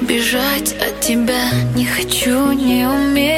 бежать от тебя не хочу, не умею.